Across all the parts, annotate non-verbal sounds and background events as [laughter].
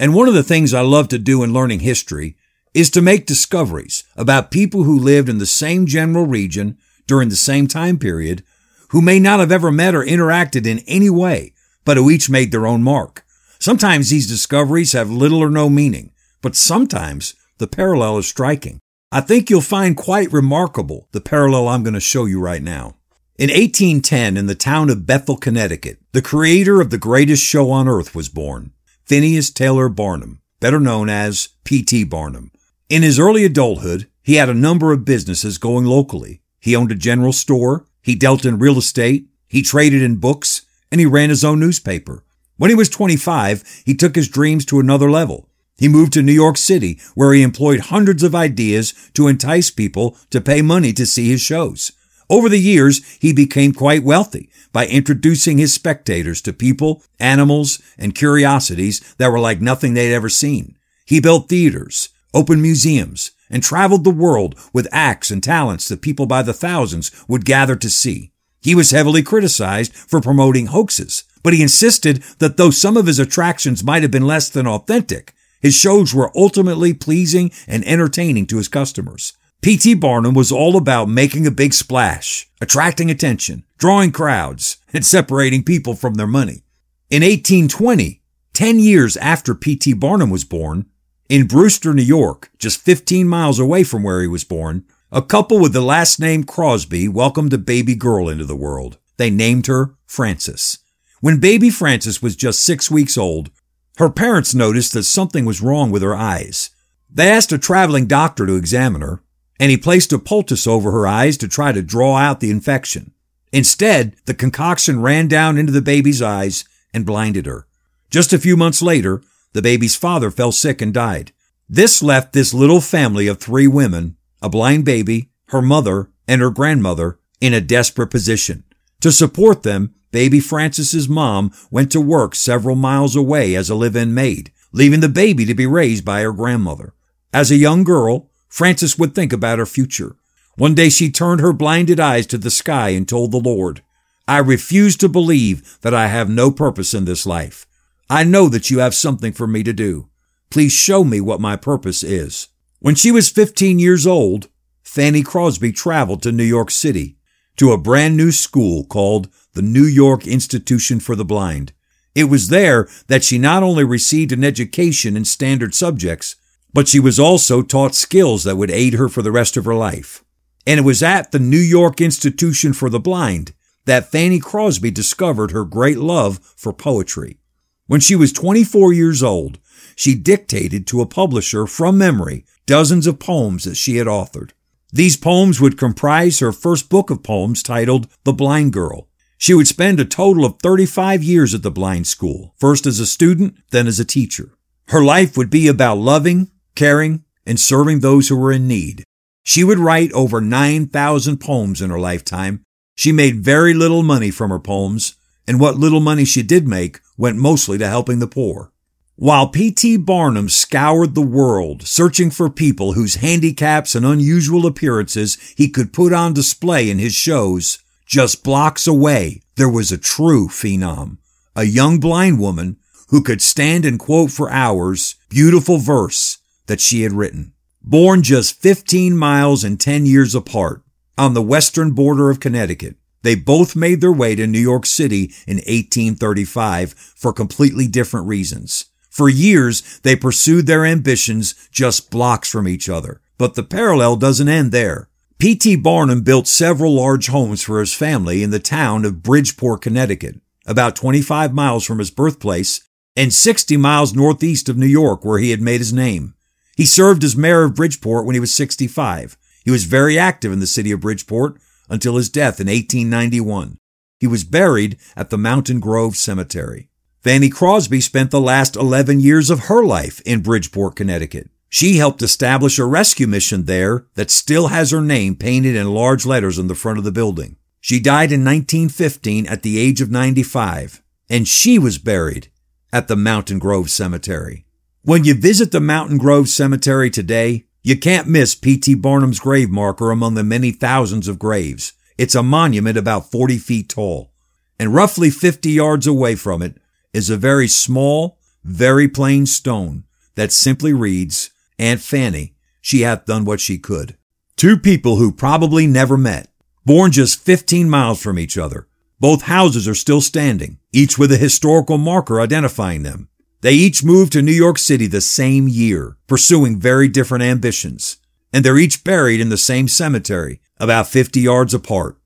And one of the things I love to do in learning history is to make discoveries about people who lived in the same general region during the same time period who may not have ever met or interacted in any way, but who each made their own mark. Sometimes these discoveries have little or no meaning, but sometimes the parallel is striking. I think you'll find quite remarkable the parallel I'm going to show you right now. In 1810, in the town of Bethel, Connecticut, the creator of the greatest show on earth was born, Phineas Taylor Barnum, better known as P.T. Barnum. In his early adulthood, he had a number of businesses going locally. He owned a general store, he dealt in real estate, he traded in books, and he ran his own newspaper. When he was 25, he took his dreams to another level. He moved to New York City, where he employed hundreds of ideas to entice people to pay money to see his shows. Over the years, he became quite wealthy by introducing his spectators to people, animals, and curiosities that were like nothing they'd ever seen. He built theaters, opened museums, and traveled the world with acts and talents that people by the thousands would gather to see. He was heavily criticized for promoting hoaxes, but he insisted that though some of his attractions might have been less than authentic, his shows were ultimately pleasing and entertaining to his customers. P.T. Barnum was all about making a big splash, attracting attention, drawing crowds, [laughs] and separating people from their money. In 1820, 10 years after P.T. Barnum was born, in Brewster, New York, just 15 miles away from where he was born, a couple with the last name Crosby welcomed a baby girl into the world. They named her Frances. When baby Frances was just six weeks old, her parents noticed that something was wrong with her eyes. They asked a traveling doctor to examine her, and he placed a poultice over her eyes to try to draw out the infection. Instead, the concoction ran down into the baby's eyes and blinded her. Just a few months later, the baby's father fell sick and died. This left this little family of three women, a blind baby, her mother, and her grandmother, in a desperate position. To support them, baby Frances's mom went to work several miles away as a live-in maid, leaving the baby to be raised by her grandmother. As a young girl, Frances would think about her future. One day she turned her blinded eyes to the sky and told the Lord, I refuse to believe that I have no purpose in this life. I know that you have something for me to do. Please show me what my purpose is. When she was 15 years old, Fanny Crosby traveled to New York City to a brand new school called the New York Institution for the Blind. It was there that she not only received an education in standard subjects, but she was also taught skills that would aid her for the rest of her life. And it was at the New York Institution for the Blind that Fanny Crosby discovered her great love for poetry. When she was 24 years old, she dictated to a publisher from memory dozens of poems that she had authored. These poems would comprise her first book of poems titled The Blind Girl. She would spend a total of 35 years at the blind school, first as a student, then as a teacher. Her life would be about loving, caring, and serving those who were in need. She would write over 9,000 poems in her lifetime. She made very little money from her poems, and what little money she did make went mostly to helping the poor. While P.T. Barnum scoured the world searching for people whose handicaps and unusual appearances he could put on display in his shows, just blocks away there was a true phenom, a young blind woman who could stand and quote for hours beautiful verse that she had written. Born just 15 miles and 10 years apart on the western border of Connecticut, they both made their way to New York City in 1835 for completely different reasons. For years, they pursued their ambitions just blocks from each other. But the parallel doesn't end there. P.T. Barnum built several large homes for his family in the town of Bridgeport, Connecticut, about 25 miles from his birthplace and 60 miles northeast of New York, where he had made his name. He served as mayor of Bridgeport when he was 65. He was very active in the city of Bridgeport until his death in 1891. He was buried at the Mountain Grove Cemetery. Fanny Crosby spent the last 11 years of her life in Bridgeport, Connecticut. She helped establish a rescue mission there that still has her name painted in large letters on the front of the building. She died in 1915 at the age of 95, and she was buried at the Mountain Grove Cemetery. When you visit the Mountain Grove Cemetery today, you can't miss P.T. Barnum's grave marker among the many thousands of graves. It's a monument about 40 feet tall, and roughly 50 yards away from it is a very small, very plain stone that simply reads, Aunt Fanny, she hath done what she could. Two people who probably never met, born just 15 miles from each other. Both houses are still standing, each with a historical marker identifying them. They each moved to New York City the same year, pursuing very different ambitions, and they're each buried in the same cemetery, about 50 yards apart.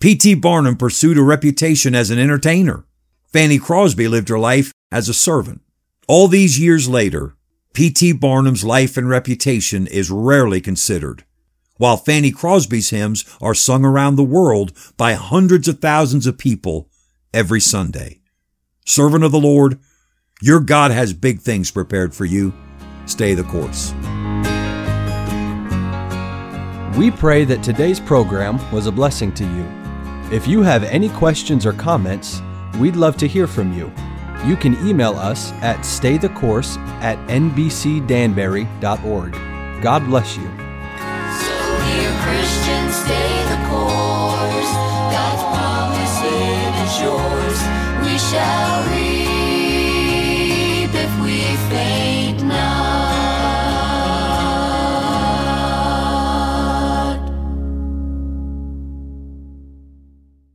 P.T. Barnum pursued a reputation as an entertainer, Fanny Crosby lived her life as a servant. All these years later, P.T. Barnum's life and reputation is rarely considered, while Fanny Crosby's hymns are sung around the world by hundreds of thousands of people every Sunday. Servant of the Lord, your God has big things prepared for you. Stay the course. We pray that today's program was a blessing to you. If you have any questions or comments, we'd love to hear from you. You can email us at staythecourse at nbcdanbury.org. God bless you. So, dear Christians, stay the course. God's promise it is yours. We shall Baby.